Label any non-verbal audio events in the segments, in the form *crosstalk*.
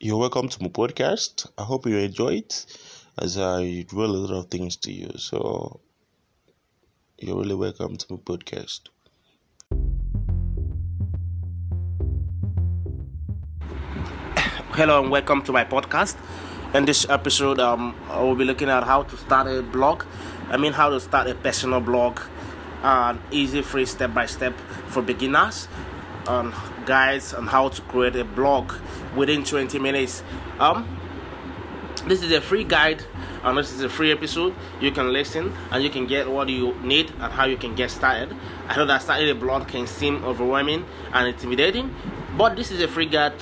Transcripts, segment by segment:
You're welcome to my podcast. I hope you enjoy it as I reveal a lot of things to you. So, you're really welcome to my podcast. Hello and welcome to my podcast. In this episode, um, I will be looking at how to start a blog. I mean, how to start a personal blog, uh, easy, free, step by step for beginners, on guides on how to create a blog within 20 minutes. Um, this is a free guide and this is a free episode. You can listen and you can get what you need and how you can get started. I know that starting a blog can seem overwhelming and intimidating, but this is a free guide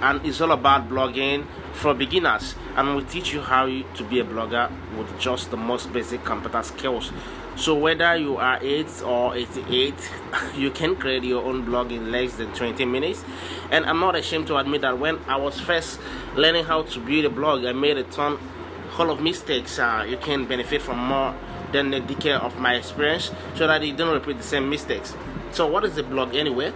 and it's all about blogging for beginners and we teach you how to be a blogger with just the most basic computer skills. So whether you are 8 or 88 *laughs* you can create your own blog in less than 20 minutes. And i'm not ashamed to admit that when i was first learning how to build a blog i made a ton full of mistakes uh, you can benefit from more than a decade of my experience so that you don't repeat the same mistakes. So what is a blog anyway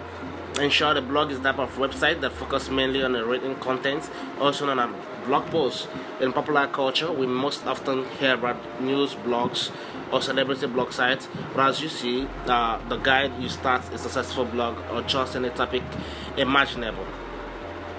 short, a blog is type of website that focuses mainly on the written content, also known as blog posts. In popular culture, we most often hear about news blogs or celebrity blog sites, but as you see, uh, the guide you start a successful blog or just any topic imaginable.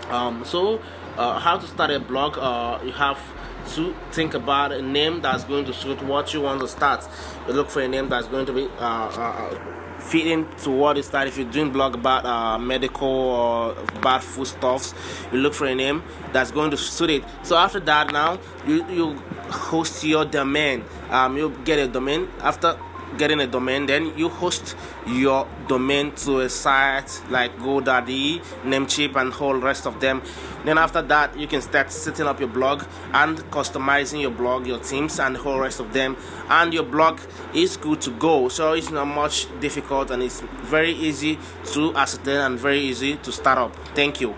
Um, so, uh, how to start a blog? Uh, you have to think about a name that's going to suit what you want to start. You look for a name that's going to be uh, uh, fit into what is that if you're doing blog about uh, medical or bad foodstuffs you look for a name that's going to suit it. So after that now you you host your domain. Um you get a domain. After getting a domain then you host your domain to a site like godaddy namecheap and whole rest of them. Then after that you can start setting up your blog and customizing your blog your themes and the whole rest of them. And your blog is good to go so it's not much difficult and it's very easy to ascertain and very easy to start up. Thank you